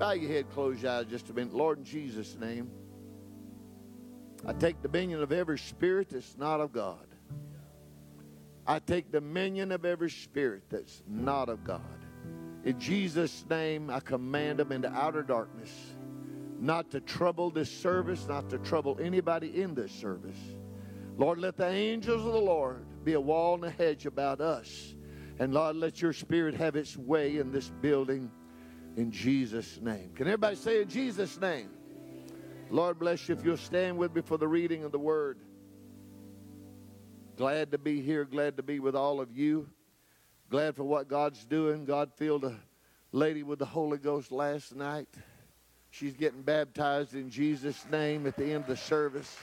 Bow your head, close your eyes just a minute. Lord, in Jesus' name, I take dominion of every spirit that's not of God. I take dominion of every spirit that's not of God. In Jesus' name, I command them into outer darkness, not to trouble this service, not to trouble anybody in this service. Lord, let the angels of the Lord be a wall and a hedge about us. And Lord, let your spirit have its way in this building in Jesus' name. Can everybody say in Jesus' name? Lord bless you if you'll stand with me for the reading of the word. Glad to be here, glad to be with all of you. Glad for what God's doing. God filled a lady with the Holy Ghost last night. She's getting baptized in Jesus' name at the end of the service.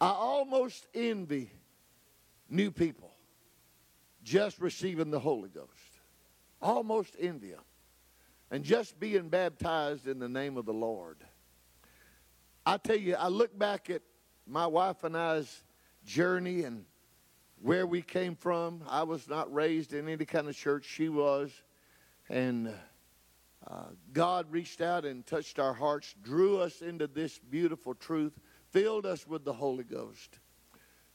I almost envy new people just receiving the Holy Ghost. Almost them. And just being baptized in the name of the Lord. I tell you, I look back at my wife and I's journey and where we came from. I was not raised in any kind of church. She was. And uh, God reached out and touched our hearts, drew us into this beautiful truth, filled us with the Holy Ghost,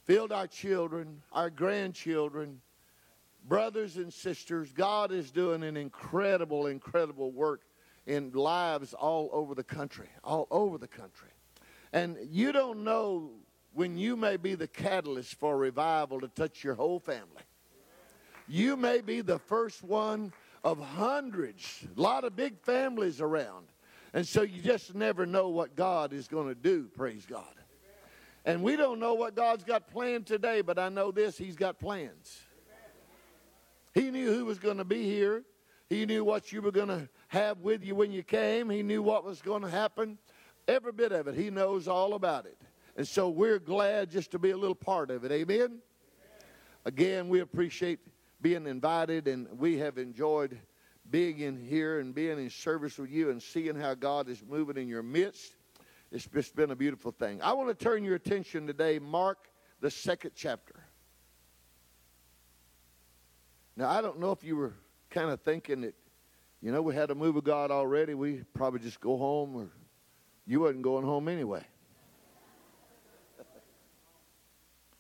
filled our children, our grandchildren, brothers and sisters. God is doing an incredible, incredible work in lives all over the country, all over the country. And you don't know when you may be the catalyst for revival to touch your whole family. You may be the first one of hundreds, a lot of big families around. And so you just never know what God is going to do, praise God. And we don't know what God's got planned today, but I know this He's got plans. He knew who was going to be here, He knew what you were going to have with you when you came, He knew what was going to happen. Every bit of it, He knows all about it. And so we're glad just to be a little part of it. Amen? Again, we appreciate being invited, and we have enjoyed being in here and being in service with you and seeing how God is moving in your midst. It's just been a beautiful thing. I want to turn your attention today, Mark, the second chapter. Now, I don't know if you were kind of thinking that, you know, we had a move of God already. We probably just go home, or you wasn't going home anyway.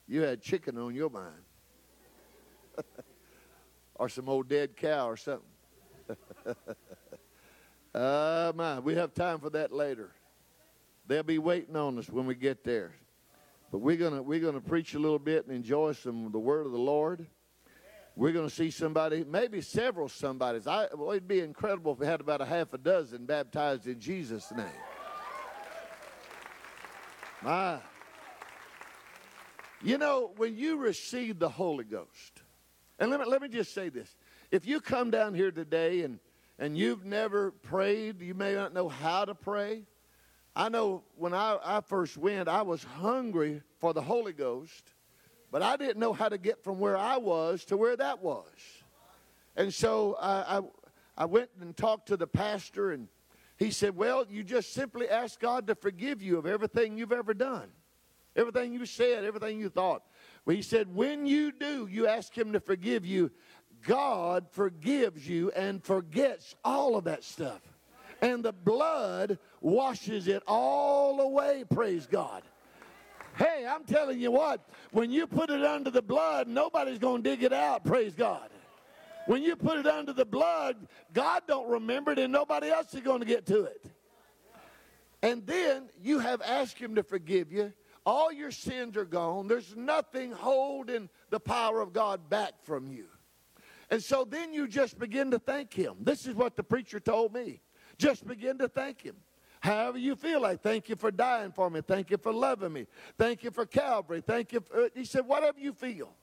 you had chicken on your mind. or some old dead cow or something. uh, my, we have time for that later. They'll be waiting on us when we get there. But we're gonna we're gonna preach a little bit and enjoy some of the word of the Lord. We're gonna see somebody, maybe several somebodies. I well, it'd be incredible if we had about a half a dozen baptized in Jesus' name. My, you know, when you receive the Holy Ghost, and let me, let me just say this. If you come down here today and, and you've never prayed, you may not know how to pray. I know when I, I first went, I was hungry for the Holy Ghost, but I didn't know how to get from where I was to where that was. And so I, I, I went and talked to the pastor, and he said, Well, you just simply ask God to forgive you of everything you've ever done, everything you said, everything you thought. He said, When you do, you ask Him to forgive you. God forgives you and forgets all of that stuff. And the blood washes it all away, praise God. Hey, I'm telling you what, when you put it under the blood, nobody's going to dig it out, praise God. When you put it under the blood, God don't remember it and nobody else is going to get to it. And then you have asked him to forgive you. All your sins are gone. There's nothing holding the power of God back from you. And so then you just begin to thank him. This is what the preacher told me. Just begin to thank him. However you feel like, thank you for dying for me. Thank you for loving me. Thank you for Calvary. Thank you. For, he said, whatever you feel.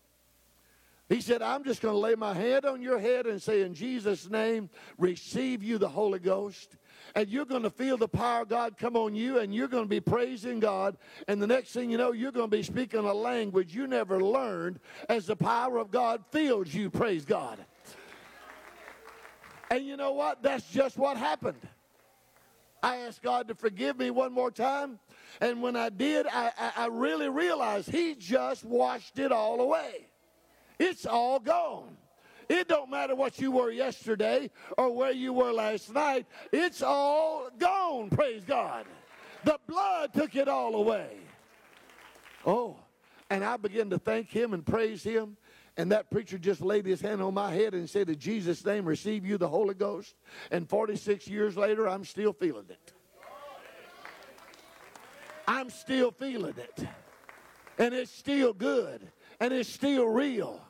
He said, I'm just going to lay my hand on your head and say, in Jesus' name, receive you the Holy Ghost. And you're going to feel the power of God come on you, and you're going to be praising God. And the next thing you know, you're going to be speaking a language you never learned as the power of God fills you. Praise God. And you know what? That's just what happened. I asked God to forgive me one more time. And when I did, I, I, I really realized He just washed it all away. It's all gone. It don't matter what you were yesterday or where you were last night. It's all gone, praise God. The blood took it all away. Oh, and I began to thank him and praise him. And that preacher just laid his hand on my head and said, In Jesus' name, receive you the Holy Ghost. And 46 years later, I'm still feeling it. I'm still feeling it. And it's still good. And it's still real.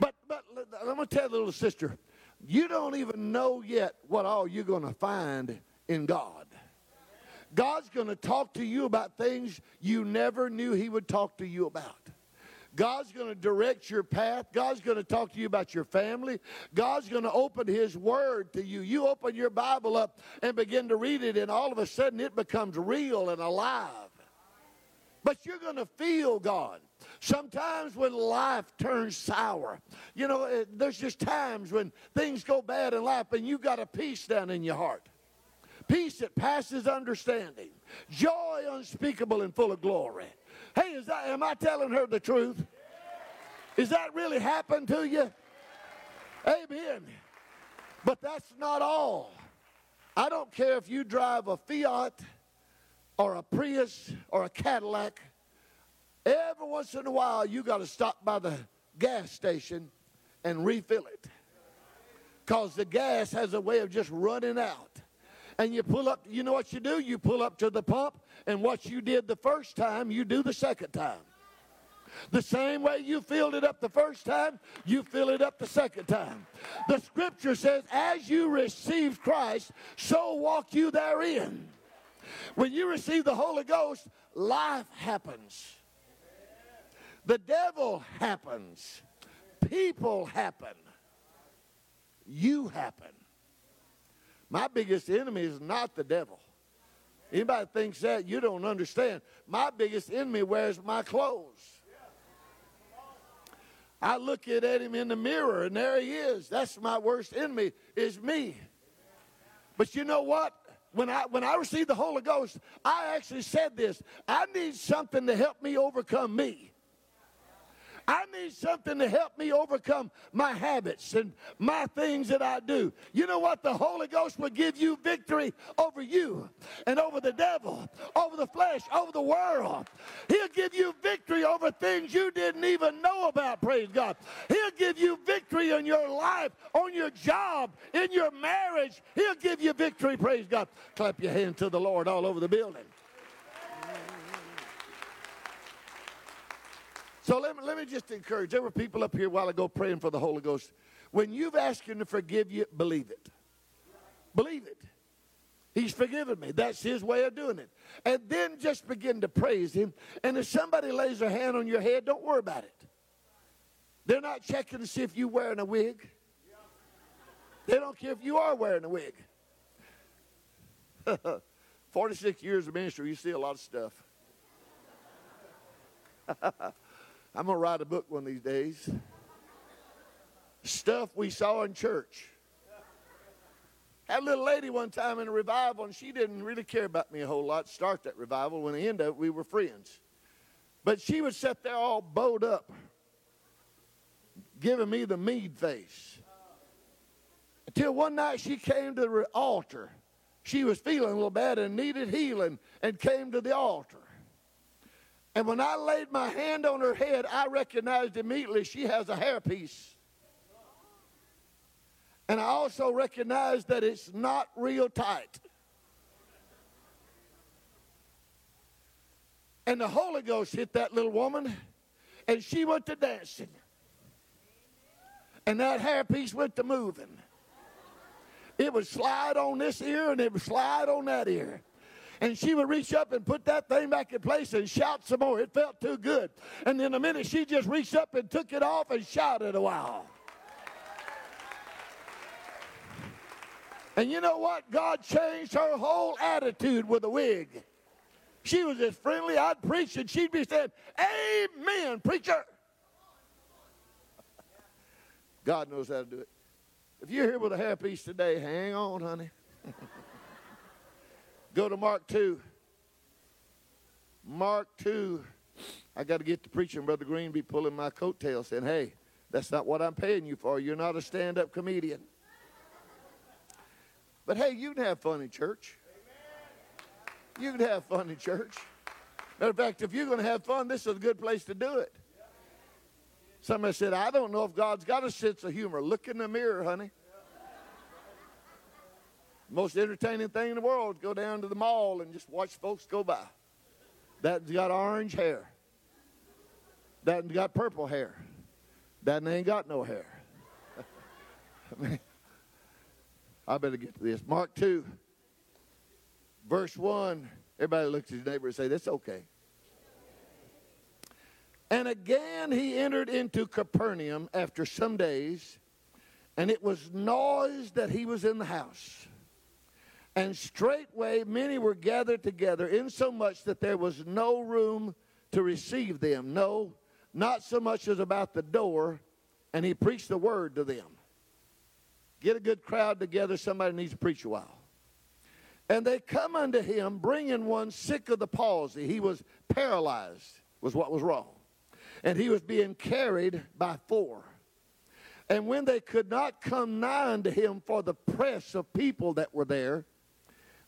But, but I'm going to tell the little sister, you don't even know yet what all you're going to find in God. God's going to talk to you about things you never knew He would talk to you about. God's going to direct your path. God's going to talk to you about your family. God's going to open His Word to you. You open your Bible up and begin to read it, and all of a sudden it becomes real and alive. But you're going to feel God. Sometimes when life turns sour, you know, eh, there's just times when things go bad in life and you've got a peace down in your heart. Peace that passes understanding. Joy unspeakable and full of glory. Hey, is that, am I telling her the truth? Is that really happened to you? Amen. But that's not all. I don't care if you drive a Fiat or a Prius or a Cadillac. Every once in a while, you got to stop by the gas station and refill it. Because the gas has a way of just running out. And you pull up, you know what you do? You pull up to the pump and what you did the first time, you do the second time. The same way you filled it up the first time, you fill it up the second time. The scripture says, as you receive Christ, so walk you therein. When you receive the Holy Ghost, life happens. The devil happens. People happen. You happen. My biggest enemy is not the devil. Anybody thinks that, you don't understand. My biggest enemy wears my clothes. I look at him in the mirror, and there he is. That's my worst enemy, is me. But you know what? When I when I received the Holy Ghost, I actually said this. I need something to help me overcome me. I need something to help me overcome my habits and my things that I do. You know what? The Holy Ghost will give you victory over you and over the devil, over the flesh, over the world. He'll give you victory over things you didn't even know about, praise God. He'll give you victory in your life, on your job, in your marriage. He'll give you victory, praise God. Clap your hand to the Lord all over the building. So let me, let me just encourage. There were people up here a while ago praying for the Holy Ghost. When you've asked Him to forgive you, believe it. Believe it. He's forgiven me. That's His way of doing it. And then just begin to praise Him. And if somebody lays their hand on your head, don't worry about it. They're not checking to see if you're wearing a wig. They don't care if you are wearing a wig. 46 years of ministry, you see a lot of stuff. I'm going to write a book one of these days. Stuff we saw in church. Had a little lady one time in a revival, and she didn't really care about me a whole lot. Start that revival. When the end of it, we were friends. But she would sit there all bowed up, giving me the mead face. Until one night she came to the altar. She was feeling a little bad and needed healing and came to the altar. And when I laid my hand on her head, I recognized immediately she has a hairpiece. And I also recognized that it's not real tight. And the Holy Ghost hit that little woman, and she went to dancing. And that hairpiece went to moving. It would slide on this ear and it would slide on that ear and she would reach up and put that thing back in place and shout some more. It felt too good. And in a minute, she just reached up and took it off and shouted a while. And you know what? God changed her whole attitude with a wig. She was as friendly. I'd preach and she'd be saying, Amen, preacher. God knows how to do it. If you're here with a hairpiece today, hang on, honey. Go to Mark 2. Mark 2. I got to get to preaching. Brother Green be pulling my coattail saying, hey, That's not what I'm paying you for. You're not a stand up comedian. But hey, you can have fun in church. You can have fun in church. Matter of fact, if you're going to have fun, this is a good place to do it. Somebody said, I don't know if God's got a sense of humor. Look in the mirror, honey. Most entertaining thing in the world is go down to the mall and just watch folks go by. That's got orange hair. That one's got purple hair. That ain't got no hair. I better get to this. Mark 2, verse 1. Everybody looks at his neighbor and say, That's okay. And again he entered into Capernaum after some days, and it was noise that he was in the house. And straightway many were gathered together, insomuch that there was no room to receive them. No, not so much as about the door, and he preached the word to them. Get a good crowd together, somebody needs to preach a while. And they come unto him, bringing one sick of the palsy. He was paralyzed, was what was wrong. And he was being carried by four. And when they could not come nigh unto him for the press of people that were there,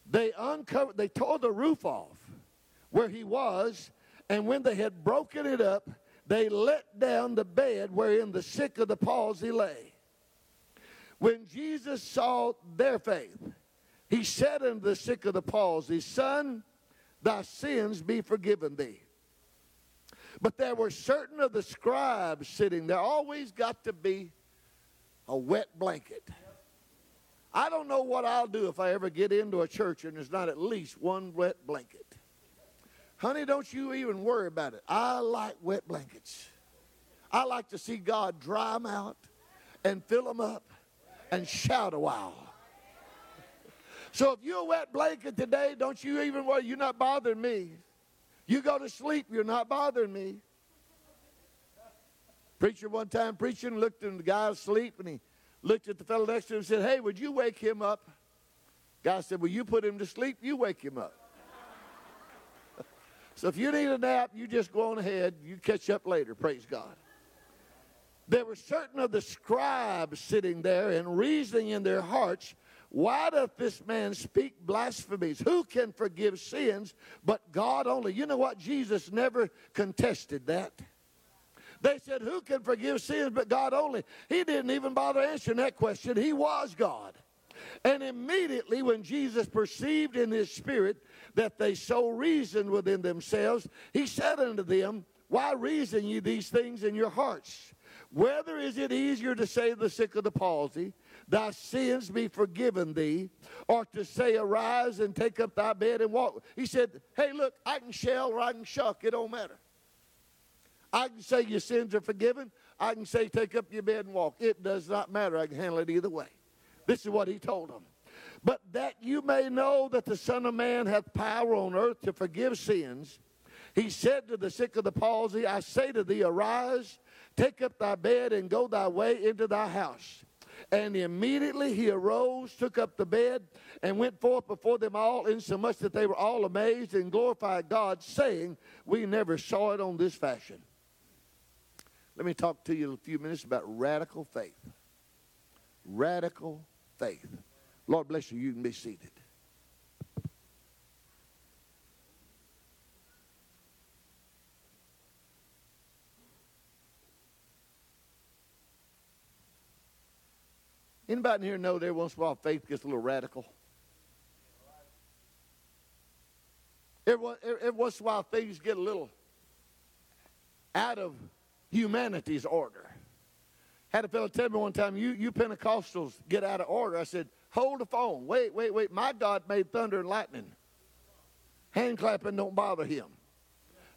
they uncovered, they tore the roof off where he was, and when they had broken it up, they let down the bed wherein the sick of the palsy lay. When Jesus saw their faith, he said unto the sick of the palsy, Son, thy sins be forgiven thee. But there were certain of the scribes sitting there. Always got to be a wet blanket. I don't know what I'll do if I ever get into a church and there's not at least one wet blanket. Honey, don't you even worry about it. I like wet blankets. I like to see God dry them out and fill them up and shout a while. So if you're a wet blanket today, don't you even worry. You're not bothering me. You go to sleep, you're not bothering me. Preacher one time preaching looked at the guy asleep and he looked at the fellow next to him and said, Hey, would you wake him up? Guy said, Well, you put him to sleep, you wake him up. so if you need a nap, you just go on ahead. You catch up later. Praise God. There were certain of the scribes sitting there and reasoning in their hearts, Why doth this man speak blasphemies? Who can forgive sins but God only? You know what? Jesus never contested that. They said, Who can forgive sins but God only? He didn't even bother answering that question. He was God. And immediately, when Jesus perceived in his spirit that they so reasoned within themselves, he said unto them, Why reason ye these things in your hearts? Whether is it easier to say to the sick of the palsy, Thy sins be forgiven thee, or to say, Arise and take up thy bed and walk? He said, Hey, look, I can shell or I can shuck, it don't matter. I can say your sins are forgiven. I can say take up your bed and walk. It does not matter. I can handle it either way. This is what he told them. But that you may know that the Son of Man hath power on earth to forgive sins, he said to the sick of the palsy, I say to thee, arise, take up thy bed, and go thy way into thy house. And immediately he arose, took up the bed, and went forth before them all, insomuch that they were all amazed and glorified God, saying, We never saw it on this fashion. Let me talk to you a few minutes about radical faith. Radical faith. Lord bless you. You can be seated. Anybody in here know that every once in a while faith gets a little radical? Every, every once in a while things get a little out of humanity's order. Had a fellow tell me one time, you, you Pentecostals get out of order. I said, hold the phone. Wait, wait, wait. My God made thunder and lightning. Hand clapping don't bother him.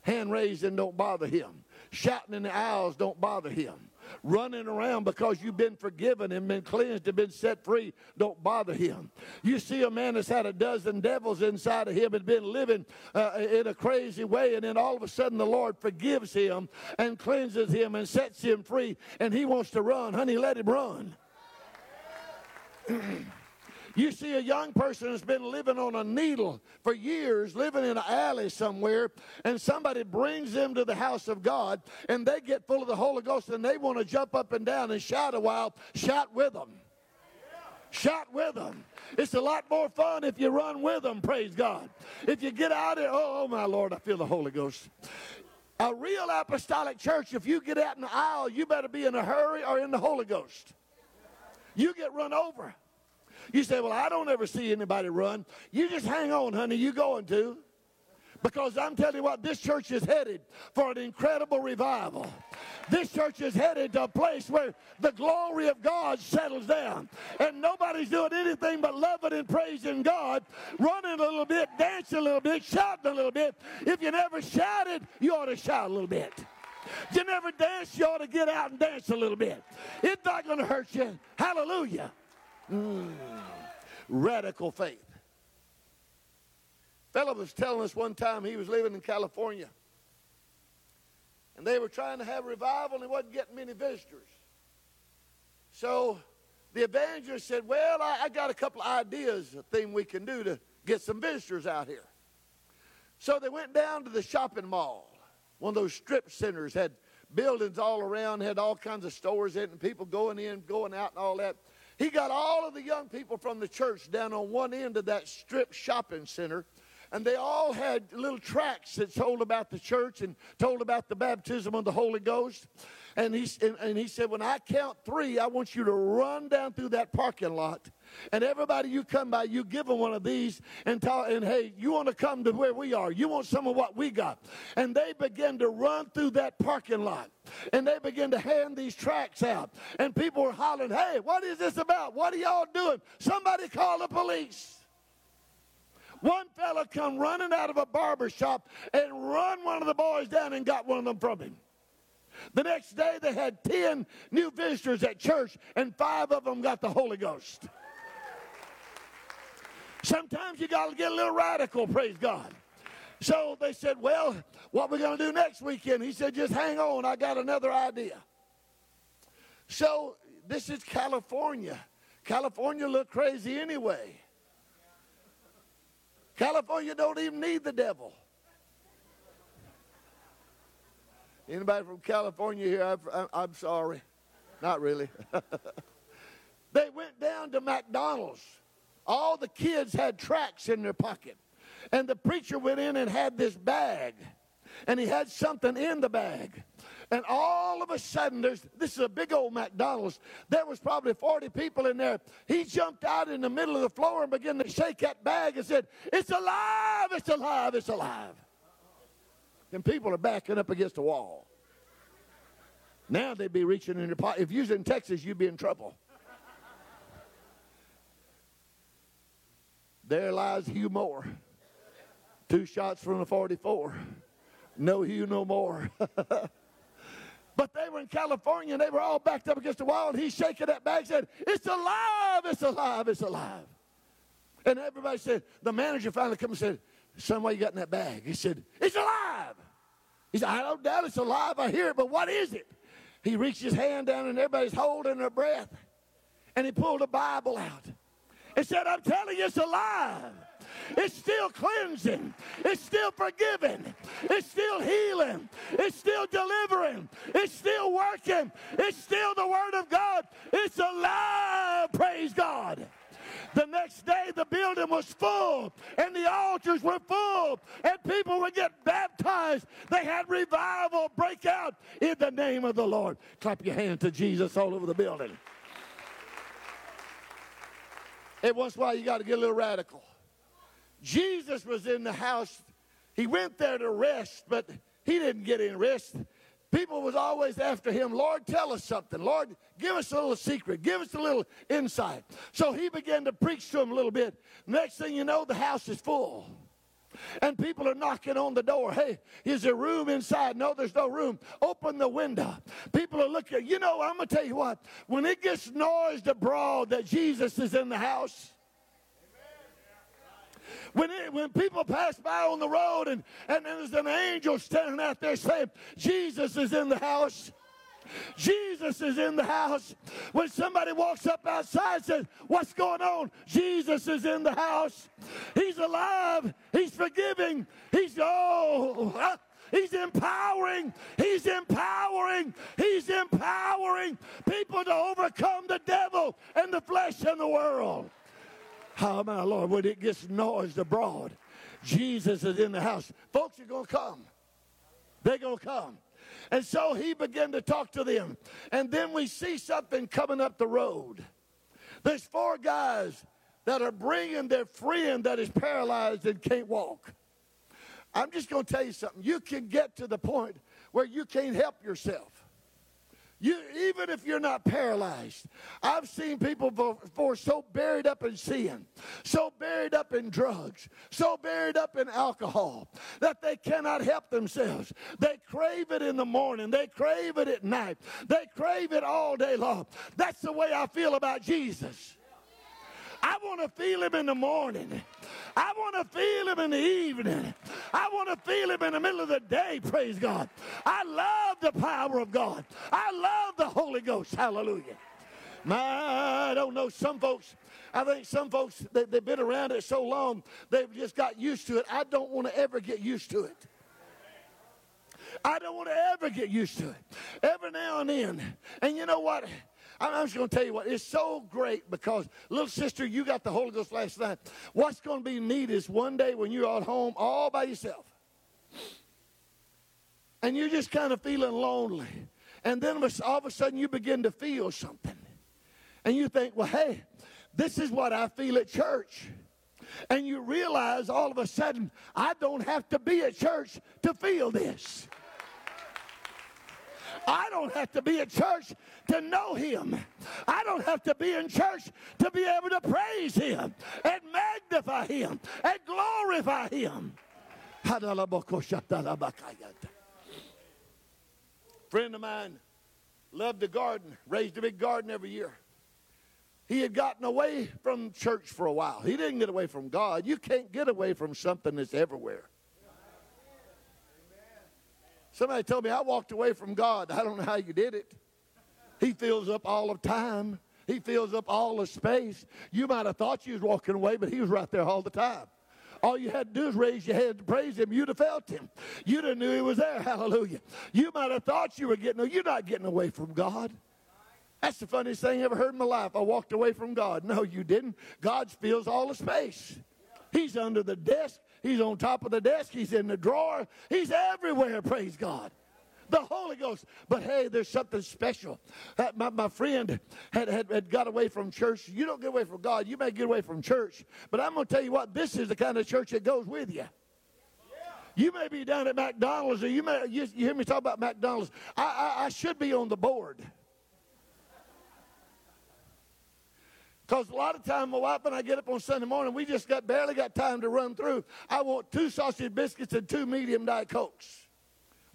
Hand raising don't bother him. Shouting in the aisles don't bother him running around because you've been forgiven and been cleansed and been set free don't bother him. You see a man that's had a dozen devils inside of him and been living uh, in a crazy way, and then all of a sudden the Lord forgives him and cleanses him and sets him free, and he wants to run. Honey, let him run. You see a young person that's been living on a needle for years, living in an alley somewhere, and somebody brings them to the house of God, and they get full of the Holy Ghost, and they want to jump up and down and shout a while. Shout with them. Shout with them. It's a lot more fun if you run with them, praise God. If you get out there, oh, oh my Lord, I feel the Holy Ghost. A real apostolic church, if you get out in the aisle, you better be in a hurry or in the Holy Ghost. You get run over. You say, Well, I don't ever see anybody run. You just hang on, honey. You going to. Because I'm telling you what, this church is headed for an incredible revival. This church is headed to a place where the glory of God settles down. And nobody's doing anything but loving and praising God, running a little bit, dancing a little bit, shouting a little bit. If you never shouted, you ought to shout a little bit. If You never danced, you ought to get out and dance a little bit. It's not going to hurt you. Hallelujah. Mm. Radical faith. Fellow was telling us one time he was living in California. And they were trying to have a revival and he wasn't getting many visitors. So the evangelist said, Well, I, I got a couple of ideas, a thing we can do to get some visitors out here. So they went down to the shopping mall. One of those strip centers had buildings all around, had all kinds of stores in it, and people going in, going out, and all that. He got all of the young people from the church down on one end of that strip shopping center. And they all had little tracts that told about the church and told about the baptism of the Holy Ghost. And he, and, and he said, When I count three, I want you to run down through that parking lot. And everybody you come by, you give them one of these and talk, and hey, you want to come to where we are. You want some of what we got. And they begin to run through that parking lot. And they begin to hand these tracts out. And people were hollering, hey, what is this about? What are y'all doing? Somebody call the police. One fella come running out of a barber shop and run one of the boys down and got one of them from him. The next day they had 10 new visitors at church and five of them got the Holy Ghost. Sometimes you got to get a little radical, praise God. So they said, Well, what we going to do next weekend? He said, Just hang on, I got another idea. So this is California. California look crazy anyway. California don't even need the devil. Anybody from California here? I'm, I'm sorry. Not really. they went down to McDonald's. All the kids had tracts in their pocket. And the preacher went in and had this bag. And he had something in the bag. And all of a sudden, there's this is a big old McDonald's. There was probably 40 people in there. He jumped out in the middle of the floor and began to shake that bag and said, It's alive, it's alive, it's alive. And people are backing up against the wall. Now they'd be reaching in your pocket. If you was in Texas, you'd be in trouble. There lies Hugh Moore. Two shots from the 44. No Hugh no more. But they were in California and they were all backed up against the wall, and he's shaking that bag, said, It's alive, it's alive, it's alive. And everybody said, the manager finally come and said, Son, what you got in that bag? He said, It's alive. He said, I don't doubt it's alive. I hear it, but what is it? He reached his hand down and everybody's holding their breath. And he pulled a Bible out and said, I'm telling you, it's alive. It's still cleansing. It's still forgiving. It's still healing. It's still delivering. It's still working. It's still the Word of God. It's alive. Praise God. The next day, the building was full and the altars were full, and people would get baptized. They had revival break out in the name of the Lord. Clap your hands to Jesus all over the building. It was while, you got to get a little radical. Jesus was in the house. He went there to rest, but he didn't get any rest. People was always after him, Lord, tell us something. Lord, give us a little secret. Give us a little insight. So he began to preach to him a little bit. Next thing you know, the house is full. And people are knocking on the door. Hey, is there room inside? No, there's no room. Open the window. People are looking. You know, I'm going to tell you what. When it gets noised abroad that Jesus is in the house, when, it, when people pass by on the road and, and there's an angel standing out there saying, Jesus is in the house. Jesus is in the house. When somebody walks up outside and says, What's going on? Jesus is in the house. He's alive. He's forgiving. He's, oh, uh, He's empowering. He's empowering. He's empowering people to overcome the devil and the flesh and the world. How oh, my Lord, when it gets noised abroad, Jesus is in the house. Folks are going to come. They're going to come. And so he began to talk to them. And then we see something coming up the road. There's four guys that are bringing their friend that is paralyzed and can't walk. I'm just going to tell you something. You can get to the point where you can't help yourself. You, even if you're not paralyzed, I've seen people before so buried up in sin, so buried up in drugs, so buried up in alcohol that they cannot help themselves. They crave it in the morning, they crave it at night, they crave it all day long. That's the way I feel about Jesus. I want to feel him in the morning. I want to feel him in the evening. I want to feel him in the middle of the day, praise God. I love the power of God. I love the Holy Ghost. Hallelujah. I don't know. Some folks, I think some folks, they, they've been around it so long, they've just got used to it. I don't want to ever get used to it. I don't want to ever get used to it. Every now and then. And you know what? I'm just going to tell you what, it's so great because, little sister, you got the Holy Ghost last night. What's going to be neat is one day when you're at home all by yourself and you're just kind of feeling lonely. And then all of a sudden you begin to feel something. And you think, well, hey, this is what I feel at church. And you realize all of a sudden, I don't have to be at church to feel this. I don't have to be at church to know him. I don't have to be in church to be able to praise him and magnify him and glorify him. Friend of mine loved the garden, raised a big garden every year. He had gotten away from church for a while. He didn't get away from God. You can't get away from something that's everywhere. Somebody told me I walked away from God. I don't know how you did it. He fills up all of time. He fills up all of space. You might have thought you was walking away, but he was right there all the time. All you had to do is raise your head to praise him. You'd have felt him. You'd have knew he was there. Hallelujah. You might have thought you were getting, you're not getting away from God. That's the funniest thing I ever heard in my life. I walked away from God. No, you didn't. God fills all the space. He's under the desk. He's on top of the desk. He's in the drawer. He's everywhere, praise God. The Holy Ghost. But hey, there's something special. Uh, my, my friend had, had, had got away from church. You don't get away from God. You may get away from church. But I'm going to tell you what, this is the kind of church that goes with you. You may be down at McDonald's, or you may you, you hear me talk about McDonald's. I, I, I should be on the board. Because a lot of time, my wife and I get up on Sunday morning, we just got barely got time to run through. I want two sausage biscuits and two medium Diet Cokes.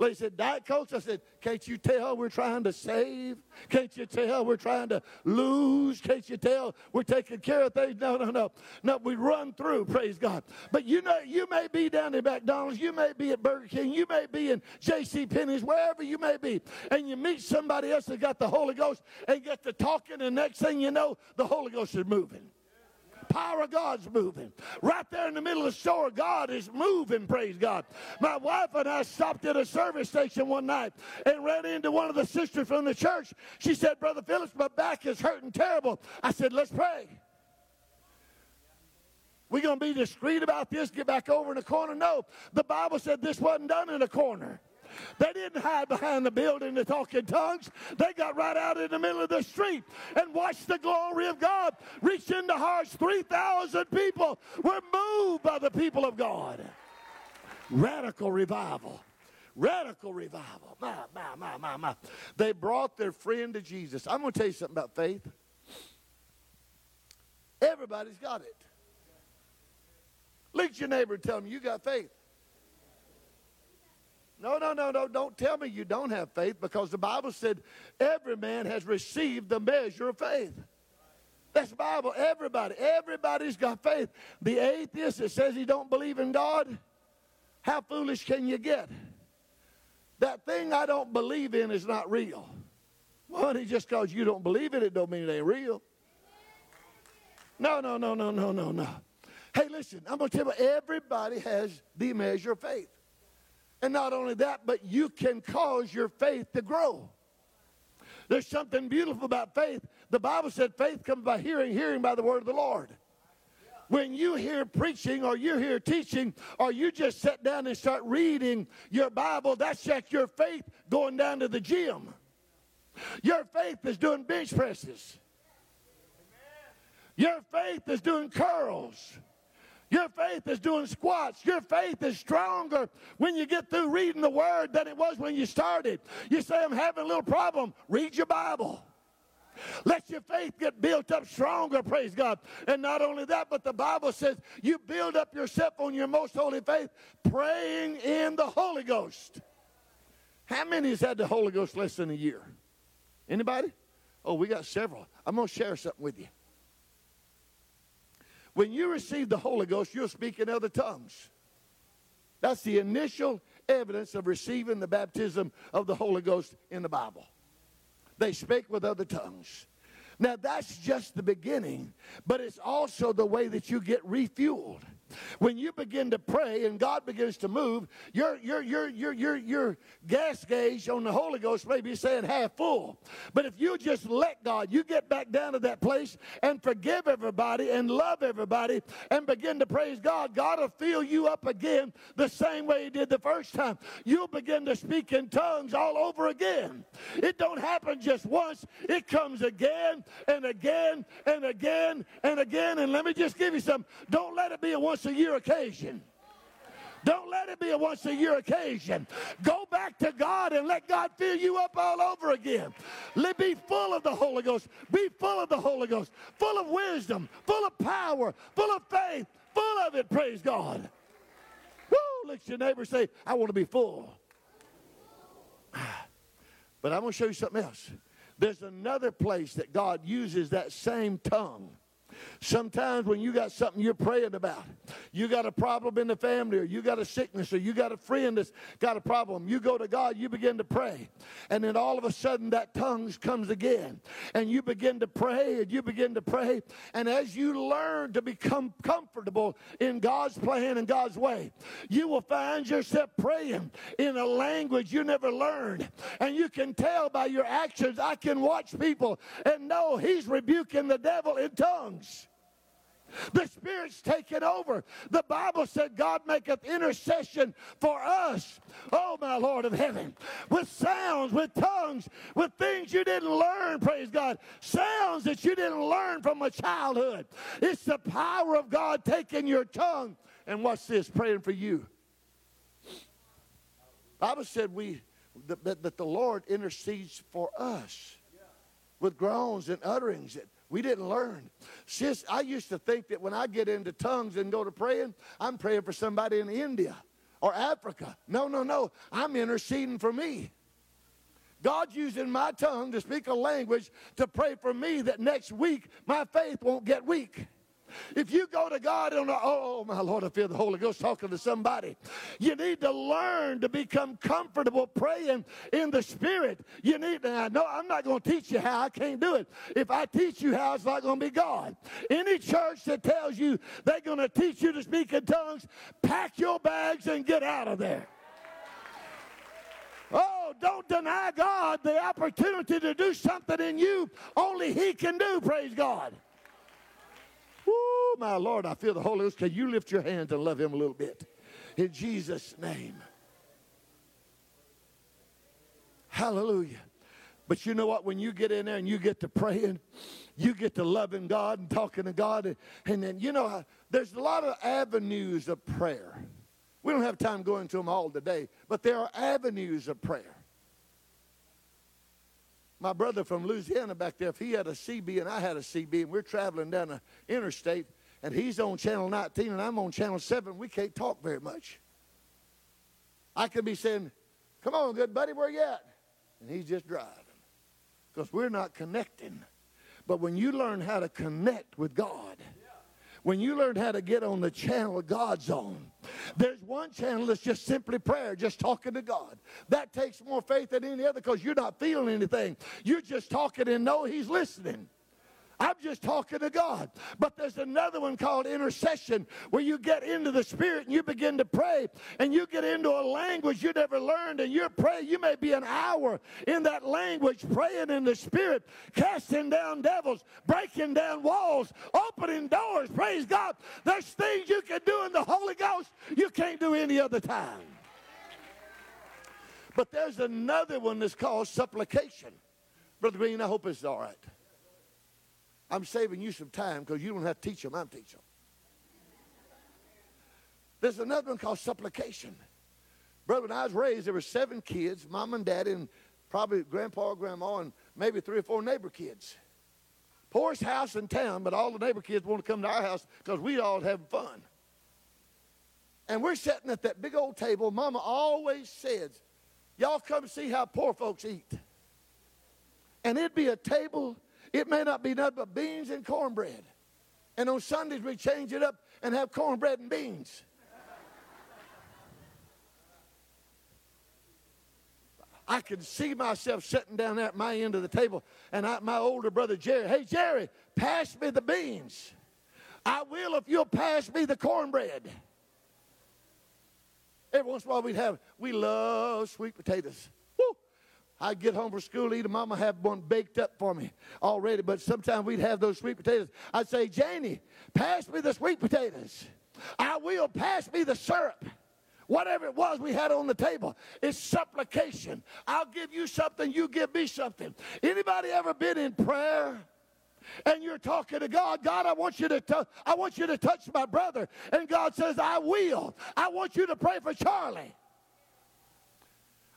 Lady said, Diet Cokes? I said, can't you tell we're trying to save? Can't you tell we're trying to lose? Can't you tell we're taking care of things? No, no, no. No, we run through, praise God. But you know, you may be down at McDonald's, you may be at Burger King, you may be in J.C. Penney's, wherever you may be, and you meet somebody else that got the Holy Ghost and get to talking, and next thing you know, the Holy Ghost is moving power of God's moving. Right there in the middle of the store, God is moving, praise God. My wife and I stopped at a service station one night and ran into one of the sisters from the church. She said, Brother Phillips, my back is hurting terrible. I said, Let's pray. We're going to be discreet about this, get back over in the corner. No, the Bible said this wasn't done in a corner. They didn't hide behind the building to talk in tongues. They got right out in the middle of the street and watched the glory of God reach into hearts. 3,000 people were moved by the people of God. Radical revival. Radical revival. My, my, my, my, my. They brought their friend to Jesus. I'm going to tell you something about faith. Everybody's got it. Look at your neighbor and tell him you got faith. No, no, no, no. Don't tell me you don't have faith because the Bible said every man has received the measure of faith. That's the Bible. Everybody, everybody's got faith. The atheist that says he don't believe in God, how foolish can you get? That thing I don't believe in is not real. Well, honey, just because you don't believe it, it don't mean it ain't real. No, no, no, no, no, no, no. Hey, listen, I'm going to tell you, everybody has the measure of faith. And not only that, but you can cause your faith to grow. There's something beautiful about faith. The Bible said faith comes by hearing, hearing by the word of the Lord. When you hear preaching or you hear teaching or you just sit down and start reading your Bible, that's like your faith going down to the gym. Your faith is doing bench presses. Your faith is doing curls. Your faith is doing squats. Your faith is stronger when you get through reading the word than it was when you started. You say, I'm having a little problem. Read your Bible. Let your faith get built up stronger, praise God. And not only that, but the Bible says you build up yourself on your most holy faith, praying in the Holy Ghost. How many has had the Holy Ghost less than a year? Anybody? Oh, we got several. I'm going to share something with you. When you receive the Holy Ghost, you'll speak in other tongues. That's the initial evidence of receiving the baptism of the Holy Ghost in the Bible. They speak with other tongues. Now, that's just the beginning, but it's also the way that you get refueled. When you begin to pray and God begins to move, your, your, your, your, your, your gas gauge on the Holy Ghost may be saying half full. But if you just let God, you get back down to that place and forgive everybody and love everybody and begin to praise God, God will fill you up again the same way He did the first time. You'll begin to speak in tongues all over again. It don't happen just once, it comes again and again and again and again. And let me just give you some. Don't let it be a once a year occasion. Don't let it be a once a year occasion. Go back to God and let God fill you up all over again. Let be full of the Holy Ghost. Be full of the Holy Ghost. Full of wisdom, full of power, full of faith, full of it, praise God. Woo! Let your neighbor say, I want to be full. But I'm going to show you something else. There's another place that God uses that same tongue Sometimes when you got something you're praying about, you got a problem in the family, or you got a sickness, or you got a friend that's got a problem, you go to God, you begin to pray. And then all of a sudden that tongue comes again. And you begin to pray, and you begin to pray. And as you learn to become comfortable in God's plan and God's way, you will find yourself praying in a language you never learned. And you can tell by your actions, I can watch people and know he's rebuking the devil in tongues. The Spirit's taken over. The Bible said God maketh intercession for us. Oh, my Lord of heaven. With sounds, with tongues, with things you didn't learn, praise God. Sounds that you didn't learn from a childhood. It's the power of God taking your tongue. And what's this? Praying for you. Bible said we that, that the Lord intercedes for us with groans and utterings that we didn't learn. Sis, I used to think that when I get into tongues and go to praying, I'm praying for somebody in India or Africa. No, no, no. I'm interceding for me. God's using my tongue to speak a language to pray for me that next week my faith won't get weak. If you go to God and, oh, my Lord, I feel the Holy Ghost talking to somebody. You need to learn to become comfortable praying in the Spirit. You need to, know I'm not going to teach you how. I can't do it. If I teach you how, it's not going to be God. Any church that tells you they're going to teach you to speak in tongues, pack your bags and get out of there. Oh, don't deny God the opportunity to do something in you only He can do, praise God. Woo, my Lord, I feel the Holy Ghost. Can you lift your hands and love him a little bit? In Jesus' name. Hallelujah. But you know what? When you get in there and you get to praying, you get to loving God and talking to God. And then, you know, there's a lot of avenues of prayer. We don't have time going to them all today, but there are avenues of prayer my brother from Louisiana back there, if he had a CB and I had a CB and we're traveling down the interstate and he's on channel 19 and I'm on channel 7, we can't talk very much. I could be saying, Come on, good buddy, where you at? And he's just driving because we're not connecting. But when you learn how to connect with God, when you learn how to get on the channel God's on. There's one channel that's just simply prayer, just talking to God. That takes more faith than any other because you're not feeling anything. You're just talking and know He's listening. I'm just talking to God. But there's another one called intercession where you get into the Spirit and you begin to pray and you get into a language you never learned and you're praying. You may be an hour in that language praying in the Spirit, casting down devils, breaking down walls, opening doors. Praise God. There's things you can do in the Holy Ghost you can't do any other time. But there's another one that's called supplication. Brother Green, I hope it's all right. I'm saving you some time because you don't have to teach them, I'm teaching them. There's another one called supplication. Brother, when I was raised, there were seven kids, mom and dad, and probably grandpa or grandma, and maybe three or four neighbor kids. Poorest house in town, but all the neighbor kids want to come to our house because we all having fun. And we're sitting at that big old table. Mama always says, Y'all come see how poor folks eat. And it'd be a table it may not be nothing but beans and cornbread. And on Sundays, we change it up and have cornbread and beans. I can see myself sitting down at my end of the table, and I, my older brother Jerry, hey Jerry, pass me the beans. I will if you'll pass me the cornbread. Every once in a while we'd have, we love sweet potatoes. I'd get home from school, eat them. Mama have one baked up for me already, but sometimes we'd have those sweet potatoes. I'd say, Janie, pass me the sweet potatoes. I will pass me the syrup. Whatever it was we had on the table, it's supplication. I'll give you something, you give me something. Anybody ever been in prayer? and you're talking to God, God, I want you to t- I want you to touch my brother. And God says, I will. I want you to pray for Charlie.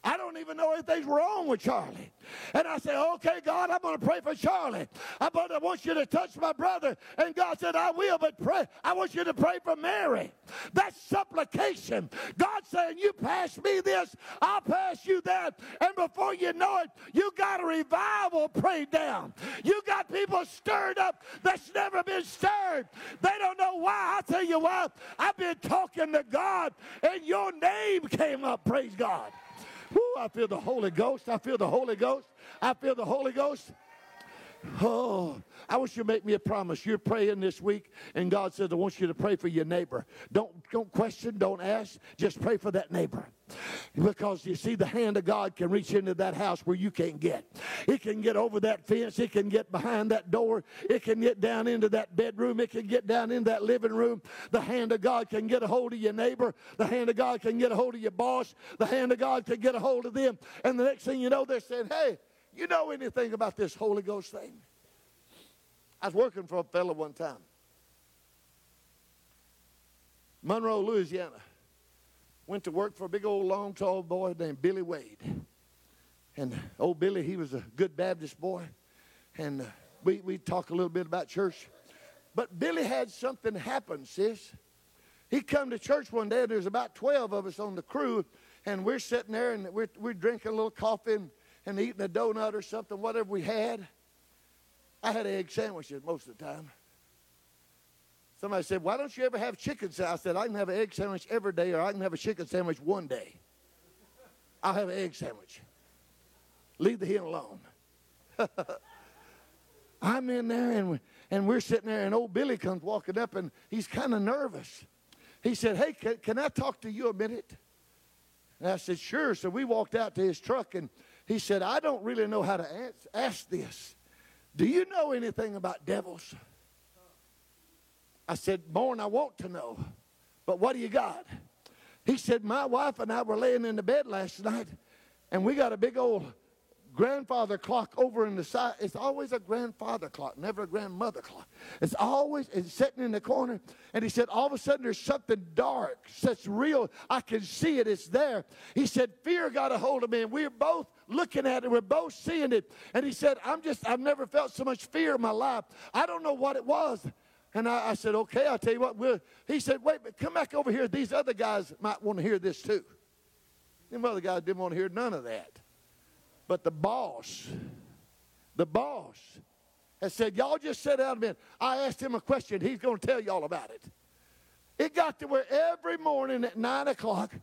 I don't even know anything's wrong with Charlie. And I said, okay, God, I'm going to pray for Charlie. I, want you to touch my brother. And God said, I will, but pray. I want you to pray for Mary. That's supplication. God saying, you pass me this, I'll pass you that. And before you know it, you got a revival prayed down. You got people stirred up that's never been stirred. They don't know why. I tell you why. I've been talking to God and your name came up. Praise God. Woo, I feel the Holy Ghost. I feel the Holy Ghost. I feel the Holy Ghost. Oh, I want you to make me a promise. You're praying this week, and God says, I want you to pray for your neighbor. Don't, don't question, don't ask. Just pray for that neighbor. Because you see, the hand of God can reach into that house where you can't get. It can get over that fence. It can get behind that door. It can get down into that bedroom. It can get down in that living room. The hand of God can get a hold of your neighbor. The hand of God can get a hold of your boss. The hand of God can get a hold of them. And the next thing you know, they're saying, hey, you know anything about this Holy Ghost thing? I was working for a fella one time. Monroe, Louisiana. Went to work for a big old long tall boy named Billy Wade. And old Billy, he was a good Baptist boy. And uh, we, we talk a little bit about church. But Billy had something happen, sis. He come to church one day, there's about 12 of us on the crew, and we're sitting there, and we're, we're drinking a little coffee, and and eating a donut or something, whatever we had. I had egg sandwiches most of the time. Somebody said, Why don't you ever have chicken sandwich? I said, I can have an egg sandwich every day, or I can have a chicken sandwich one day. I'll have an egg sandwich. Leave the hen alone. I'm in there, and, and we're sitting there, and old Billy comes walking up, and he's kind of nervous. He said, Hey, can, can I talk to you a minute? And I said, Sure. So we walked out to his truck, and he said, I don't really know how to ask this. Do you know anything about devils? I said, Born, I want to know. But what do you got? He said, My wife and I were laying in the bed last night, and we got a big old grandfather clock over in the side. It's always a grandfather clock, never a grandmother clock. It's always it's sitting in the corner. And he said, all of a sudden there's something dark, such real. I can see it. It's there. He said, fear got a hold of me, and we're both looking at it. We're both seeing it. And he said, I'm just, I've never felt so much fear in my life. I don't know what it was. And I, I said, okay, I'll tell you what. We'll, he said, wait, but come back over here. These other guys might want to hear this too. Them other guys didn't want to hear none of that. But the boss, the boss, and said, Y'all just sit down a minute. I asked him a question. He's going to tell you all about it. It got to where every morning at 9 o'clock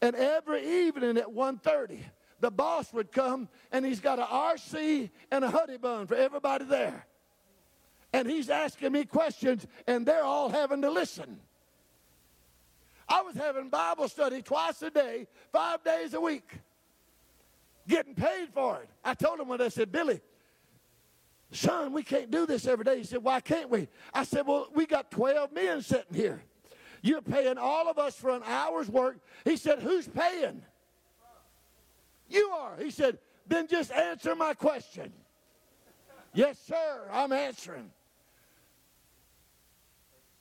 and every evening at 1.30, the boss would come and he's got an RC and a honey bun for everybody there. And he's asking me questions and they're all having to listen. I was having Bible study twice a day, five days a week, getting paid for it. I told him when I said, Billy, son, we can't do this every day. He said, why can't we? I said, well, we got 12 men sitting here. You're paying all of us for an hour's work. He said, who's paying? You are. He said, then just answer my question. yes, sir, I'm answering.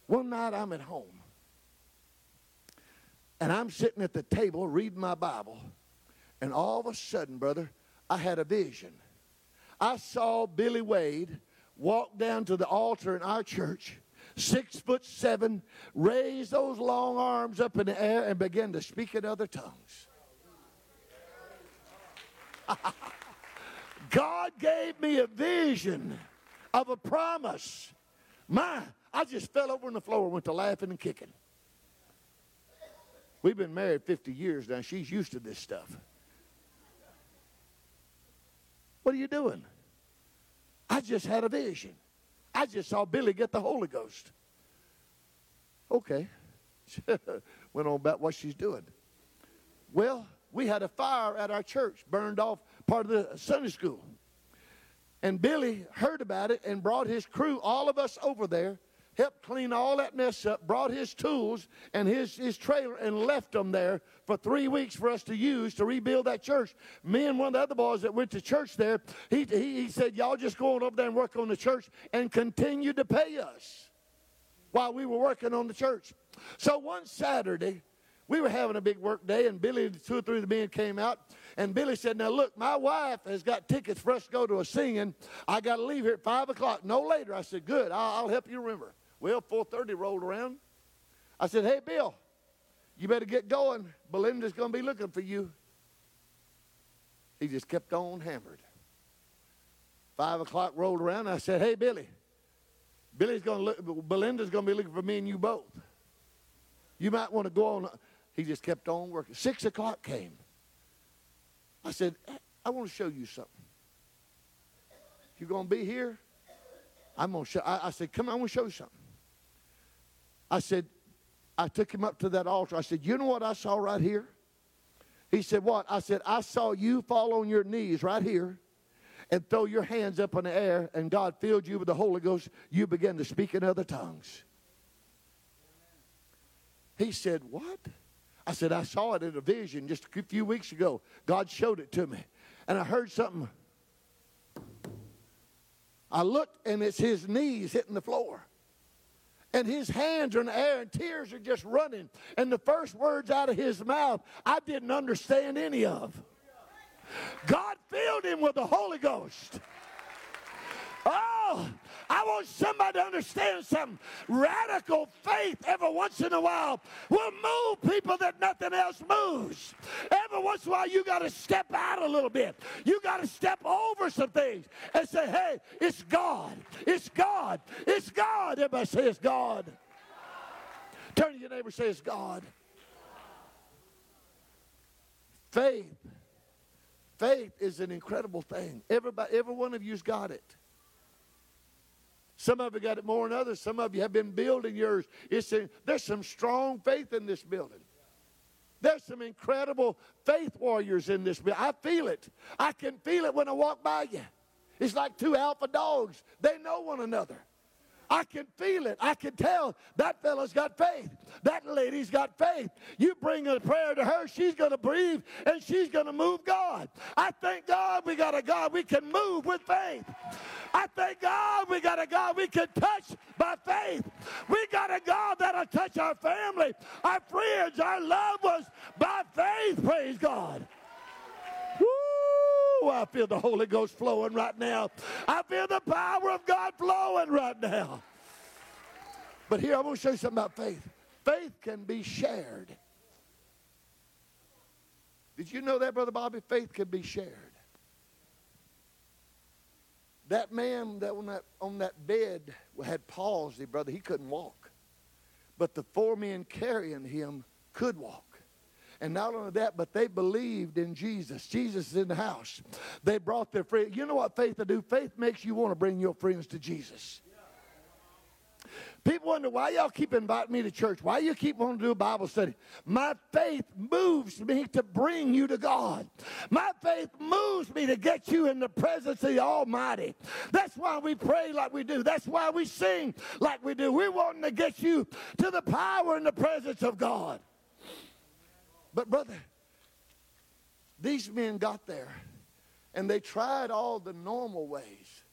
One night I'm at home. And I'm sitting at the table reading my Bible. And all of a sudden, brother, I had a vision. I saw Billy Wade walk down to the altar in our church, six foot seven, raise those long arms up in the air and begin to speak in other tongues. God gave me a vision of a promise. My, I just fell over on the floor and went to laughing and kicking. We've been married 50 years now. She's used to this stuff. What are you doing? I just had a vision. I just saw Billy get the Holy Ghost. Okay. Went on about what she's doing. Well, we had a fire at our church, burned off part of the Sunday school. And Billy heard about it and brought his crew, all of us over there, helped clean all that mess up, brought his tools and his, his trailer and left them there for three weeks for us to use to rebuild that church. Me and one of the other boys that went to church there, he, he, he said, Y'all just go on over there and work on the church and continue to pay us while we were working on the church. So one Saturday, we were having a big work day, and Billy, two or three of the men came out, and Billy said, Now look, my wife has got tickets for us to go to a singing. I got to leave here at 5 o'clock, no later. I said, Good, I'll, I'll help you remember. Well, 4.30 rolled around. I said, hey, Bill, you better get going. Belinda's going to be looking for you. He just kept on hammered. Five o'clock rolled around. I said, hey, Billy, Billy's going to look, Belinda's going to be looking for me and you both. You might want to go on. He just kept on working. Six o'clock came. I said, I want to show you something. You're going to be here, I'm going to show. I, I said, come on, I want to show you something. I said, I took him up to that altar. I said, You know what I saw right here? He said, What? I said, I saw you fall on your knees right here and throw your hands up in the air, and God filled you with the Holy Ghost. You began to speak in other tongues. He said, What? I said, I saw it in a vision just a few weeks ago. God showed it to me. And I heard something. I looked, and it's his knees hitting the floor and his hands are in the air and tears are just running. And the first words out of his mouth, I didn't understand any of. God filled him with the Holy Ghost. Oh, I want somebody to understand something. Radical faith every once in a while will move people that nothing else moves. Every once in a while, you got to step out a little bit. You got to step over some things and say, hey, it's God. It's God. It's God. Everybody say it's God. Turn to your neighbor say it's God. Faith. Faith is an incredible thing. Everybody, every one of you's got it. Some of you got it more than others. Some of you have been building yours. It's there's some strong faith in this building. There's some incredible faith warriors in this building. I feel it. I can feel it when I walk by you. It's like two alpha dogs. They know one another. I can feel it. I can tell that fella's got faith. That lady's got faith. You bring a prayer to her, she's going to breathe and she's going to move God. I thank God we got a God we can move with faith. I thank God we got a God we can touch by faith. We got a God that'll touch our family, our friends, our loved ones by faith. Praise God. Woo! Oh, I feel the Holy Ghost flowing right now. I feel the power of God flowing right now. But here, I want to show you something about faith. Faith can be shared. Did you know that, Brother Bobby? Faith can be shared. That man that on that on that bed had palsy, brother. He couldn't walk, but the four men carrying him could walk. And not only that, but they believed in Jesus. Jesus is in the house. They brought their friends. You know what faith will do? Faith makes you want to bring your friends to Jesus. People wonder why y'all keep inviting me to church. Why you keep wanting to do a Bible study? My faith moves me to bring you to God. My faith moves me to get you in the presence of the Almighty. That's why we pray like we do. That's why we sing like we do. We're wanting to get you to the power and the presence of God. But, brother, these men got there and they tried all the normal ways.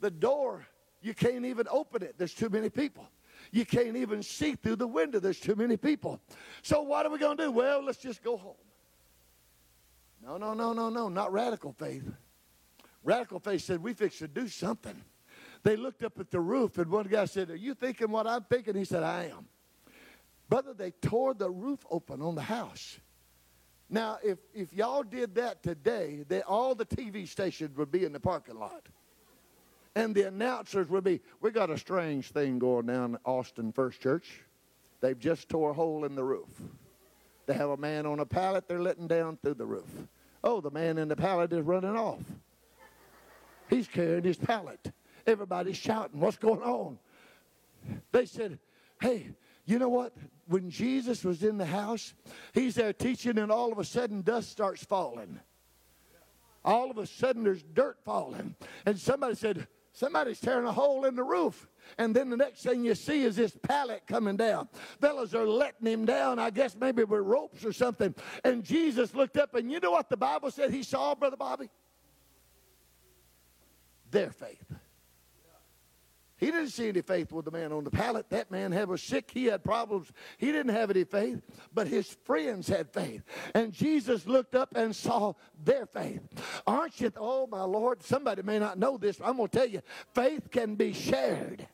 The door, you can't even open it, there's too many people. You can't even see through the window, there's too many people. So, what are we going to do? Well, let's just go home. No, no, no, no, no, not radical faith. Radical faith said, We fix to do something. They looked up at the roof, and one guy said, Are you thinking what I'm thinking? He said, I am. Brother, they tore the roof open on the house. Now, if, if y'all did that today, they, all the TV stations would be in the parking lot. And the announcers would be, we got a strange thing going down at Austin First Church. They've just tore a hole in the roof. They have a man on a pallet they're letting down through the roof. Oh, the man in the pallet is running off. He's carrying his pallet. Everybody's shouting, what's going on? They said, hey, you know what? When Jesus was in the house, he's there teaching, and all of a sudden dust starts falling. All of a sudden there's dirt falling. And somebody said, Somebody's tearing a hole in the roof. And then the next thing you see is this pallet coming down. Fellas are letting him down, I guess maybe with ropes or something. And Jesus looked up, and you know what the Bible said he saw, Brother Bobby? Their faith. He didn't see any faith with the man on the pallet. That man had, was sick. He had problems. He didn't have any faith, but his friends had faith. And Jesus looked up and saw their faith. Aren't you? Oh, my Lord. Somebody may not know this. I'm going to tell you faith can be shared.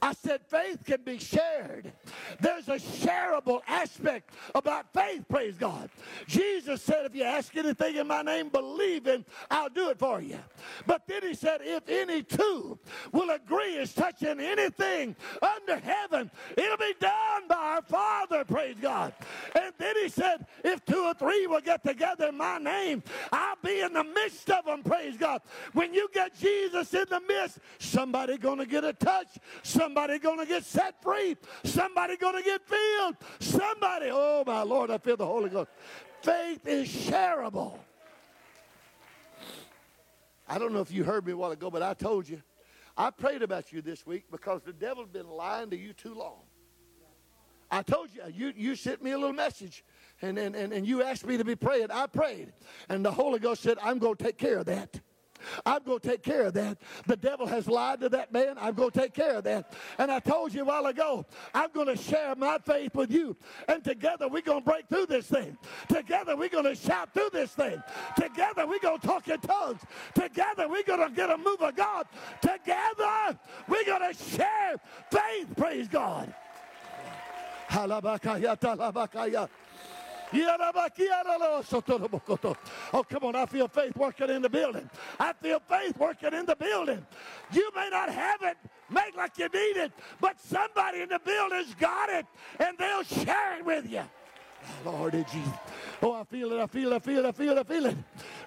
I said faith can be shared. There's a shareable aspect about faith, praise God. Jesus said, if you ask anything in my name, believe in, I'll do it for you. But then he said, if any two will agree as touching anything under heaven, it'll be done by our Father, praise God. And then he said, if two or three will get together in my name, I'll be in the midst of them, praise God. When you get Jesus in the midst, somebody gonna get a touch Somebody going to get set free. Somebody going to get filled. Somebody, oh my Lord, I feel the Holy Ghost. Faith is shareable. I don't know if you heard me a while ago, but I told you. I prayed about you this week because the devil's been lying to you too long. I told you, you, you sent me a little message and, and, and, and you asked me to be praying. I prayed. And the Holy Ghost said, I'm going to take care of that. I'm going to take care of that. The devil has lied to that man. I'm going to take care of that. And I told you a while ago, I'm going to share my faith with you. And together we're going to break through this thing. Together we're going to shout through this thing. Together we're going to talk in tongues. Together we're going to get a move of God. Together we're going to share faith. Praise God. Oh, come on. I feel faith working in the building. I feel faith working in the building. You may not have it make like you need it, but somebody in the building's got it, and they'll share it with you. Oh, Lord, you? Oh, I feel it, I feel it, I feel it, I feel it, I feel it.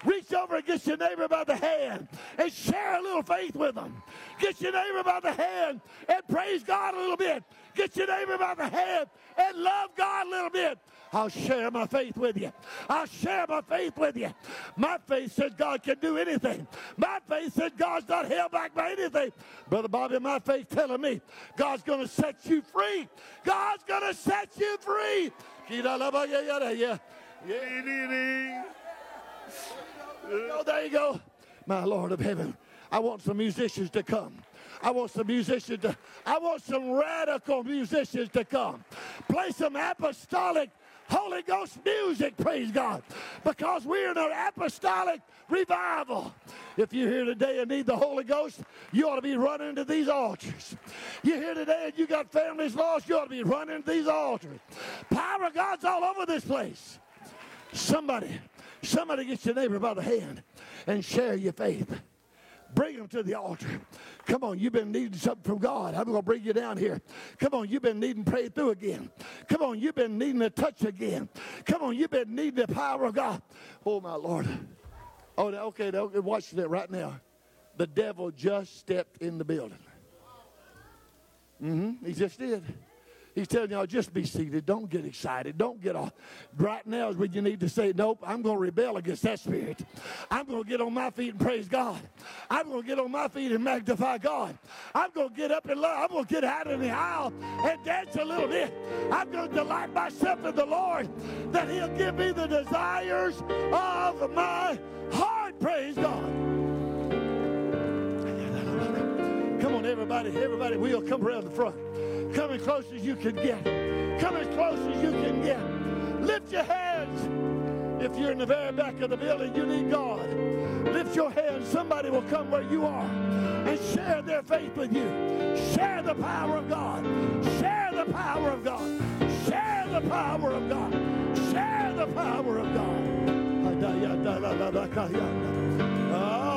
Reach over and get your neighbor by the hand and share a little faith with them. Get your neighbor by the hand and praise God a little bit. Get your neighbor by the hand and love God a little bit. I'll share my faith with you. I'll share my faith with you. My faith says God can do anything. My faith says God's not held back by anything. Brother Bobby, my faith telling me God's going to set you free. God's going to set you free. Yeah. Oh, there you go. My Lord of heaven. I want some musicians to come. I want some musicians to, I want some radical musicians to come. Play some apostolic Holy Ghost music, praise God, because we're in an apostolic revival. If you're here today and need the Holy Ghost, you ought to be running to these altars. You're here today and you got families lost, you ought to be running to these altars. Power of God's all over this place. Somebody, somebody get your neighbor by the hand and share your faith. Bring them to the altar. Come on, you've been needing something from God. I'm going to bring you down here. Come on, you've been needing pray through again. Come on, you've been needing a touch again. Come on, you've been needing the power of God. Oh, my Lord. Oh, okay, okay watch that right now. The devil just stepped in the building. Mm-hmm, he just did. He's telling y'all, just be seated. Don't get excited. Don't get off. Right now is when you need to say, nope, I'm going to rebel against that spirit. I'm going to get on my feet and praise God. I'm going to get on my feet and magnify God. I'm going to get up and love. I'm going to get out in the aisle and dance a little bit. I'm going to delight myself in the Lord that he'll give me the desires of my heart. Praise God. Come on, everybody. Everybody, we'll come around the front. Come as close as you can get. Come as close as you can get. Lift your hands. If you're in the very back of the building, you need God. Lift your hands. Somebody will come where you are and share their faith with you. Share the power of God. Share the power of God. Share the power of God. Share the power of God. I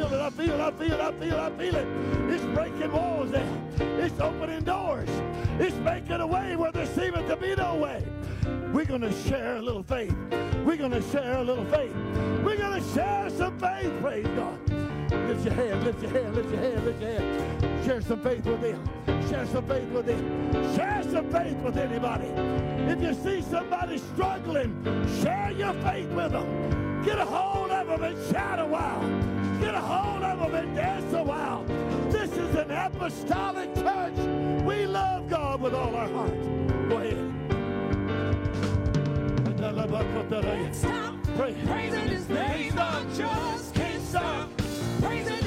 feel it, I feel it, I feel it, I feel it, I feel it. It's breaking walls down. It's opening doors. It's making a way where there seemeth to be no way. We're going to share a little faith. We're going to share a little faith. We're going to share some faith, praise God. Lift your hand, lift your hand, lift your hand, lift your hand. Share some faith with them. Share some faith with them. Share some faith with anybody. If you see somebody struggling, share your faith with them. Get a hold of them and shout a while. Get a hold of them and dance a while. This is an apostolic church. We love God with all our heart. Go ahead. Can't stop praising His name. I just can't stop praising